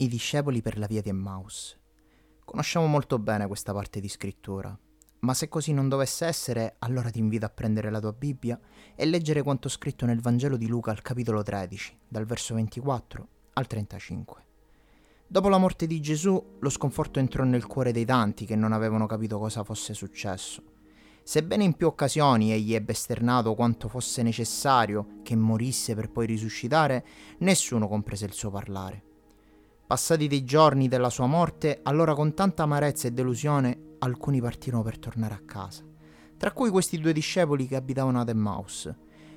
I discepoli per la via di Emmaus. Conosciamo molto bene questa parte di scrittura, ma se così non dovesse essere, allora ti invito a prendere la tua Bibbia e leggere quanto scritto nel Vangelo di Luca al capitolo 13, dal verso 24 al 35. Dopo la morte di Gesù, lo sconforto entrò nel cuore dei tanti che non avevano capito cosa fosse successo. Sebbene in più occasioni egli ebbe esternato quanto fosse necessario che morisse per poi risuscitare, nessuno comprese il suo parlare. Passati dei giorni della sua morte, allora con tanta amarezza e delusione alcuni partirono per tornare a casa, tra cui questi due discepoli che abitavano ad Emmaus,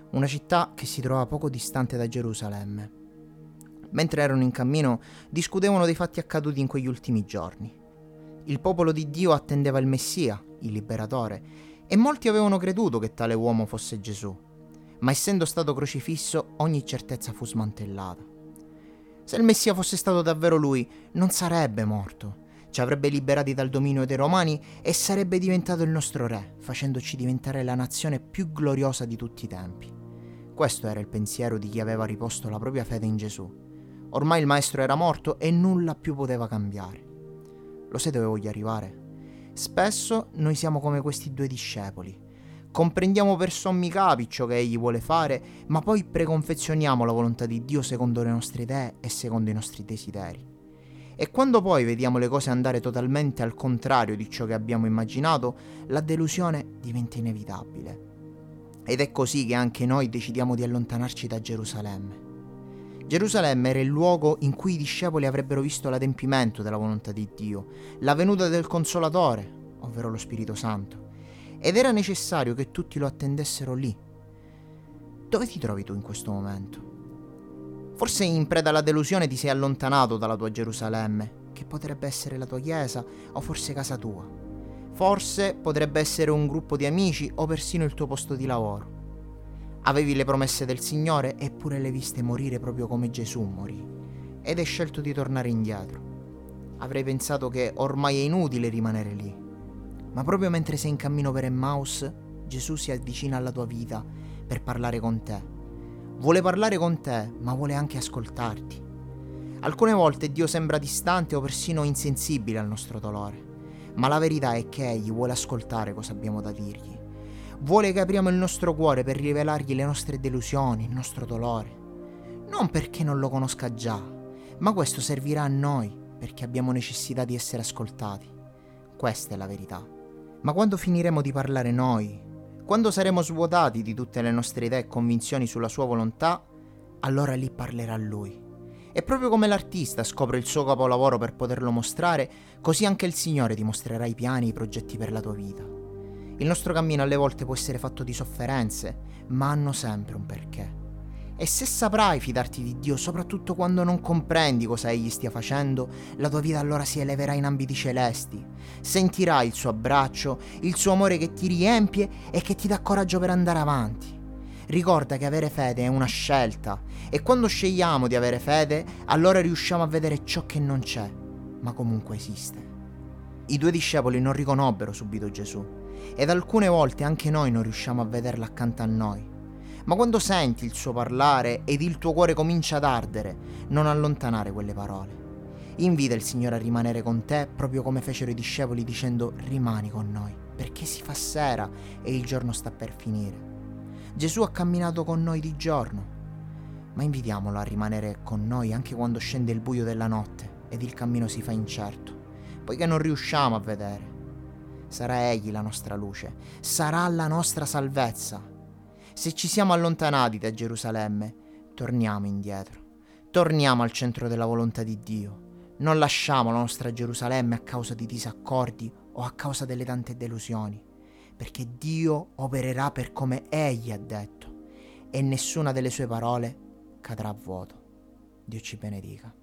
una città che si trovava poco distante da Gerusalemme. Mentre erano in cammino, discutevano dei fatti accaduti in quegli ultimi giorni. Il popolo di Dio attendeva il Messia, il liberatore, e molti avevano creduto che tale uomo fosse Gesù. Ma essendo stato crocifisso, ogni certezza fu smantellata. Se il Messia fosse stato davvero lui, non sarebbe morto. Ci avrebbe liberati dal dominio dei Romani e sarebbe diventato il nostro re, facendoci diventare la nazione più gloriosa di tutti i tempi. Questo era il pensiero di chi aveva riposto la propria fede in Gesù. Ormai il maestro era morto e nulla più poteva cambiare. Lo sai dove voglio arrivare? Spesso noi siamo come questi due discepoli Comprendiamo per sommi capi ciò che egli vuole fare, ma poi preconfezioniamo la volontà di Dio secondo le nostre idee e secondo i nostri desideri. E quando poi vediamo le cose andare totalmente al contrario di ciò che abbiamo immaginato, la delusione diventa inevitabile. Ed è così che anche noi decidiamo di allontanarci da Gerusalemme. Gerusalemme era il luogo in cui i discepoli avrebbero visto l'adempimento della volontà di Dio, la venuta del Consolatore, ovvero lo Spirito Santo ed era necessario che tutti lo attendessero lì. Dove ti trovi tu in questo momento? Forse in preda alla delusione ti sei allontanato dalla tua Gerusalemme, che potrebbe essere la tua chiesa o forse casa tua. Forse potrebbe essere un gruppo di amici o persino il tuo posto di lavoro. Avevi le promesse del Signore eppure le viste morire proprio come Gesù morì ed hai scelto di tornare indietro. Avrei pensato che ormai è inutile rimanere lì, ma proprio mentre sei in cammino per Emmaus, Gesù si avvicina alla tua vita per parlare con te. Vuole parlare con te, ma vuole anche ascoltarti. Alcune volte Dio sembra distante o persino insensibile al nostro dolore, ma la verità è che Egli vuole ascoltare cosa abbiamo da dirgli. Vuole che apriamo il nostro cuore per rivelargli le nostre delusioni, il nostro dolore. Non perché non lo conosca già, ma questo servirà a noi perché abbiamo necessità di essere ascoltati. Questa è la verità. Ma quando finiremo di parlare noi, quando saremo svuotati di tutte le nostre idee e convinzioni sulla sua volontà, allora lì parlerà lui. E proprio come l'artista scopre il suo capolavoro per poterlo mostrare, così anche il Signore ti mostrerà i piani e i progetti per la tua vita. Il nostro cammino alle volte può essere fatto di sofferenze, ma hanno sempre un perché. E se saprai fidarti di Dio, soprattutto quando non comprendi cosa Egli stia facendo, la tua vita allora si eleverà in ambiti celesti. Sentirai il suo abbraccio, il suo amore che ti riempie e che ti dà coraggio per andare avanti. Ricorda che avere fede è una scelta e quando scegliamo di avere fede, allora riusciamo a vedere ciò che non c'è, ma comunque esiste. I due discepoli non riconobbero subito Gesù ed alcune volte anche noi non riusciamo a vederlo accanto a noi ma quando senti il suo parlare ed il tuo cuore comincia ad ardere, non allontanare quelle parole. Invita il Signore a rimanere con te proprio come fecero i discepoli dicendo rimani con noi, perché si fa sera e il giorno sta per finire. Gesù ha camminato con noi di giorno, ma invitiamolo a rimanere con noi anche quando scende il buio della notte ed il cammino si fa incerto, poiché non riusciamo a vedere. Sarà Egli la nostra luce, sarà la nostra salvezza se ci siamo allontanati da Gerusalemme, torniamo indietro. Torniamo al centro della volontà di Dio. Non lasciamo la nostra Gerusalemme a causa di disaccordi o a causa delle tante delusioni, perché Dio opererà per come Egli ha detto e nessuna delle sue parole cadrà a vuoto. Dio ci benedica.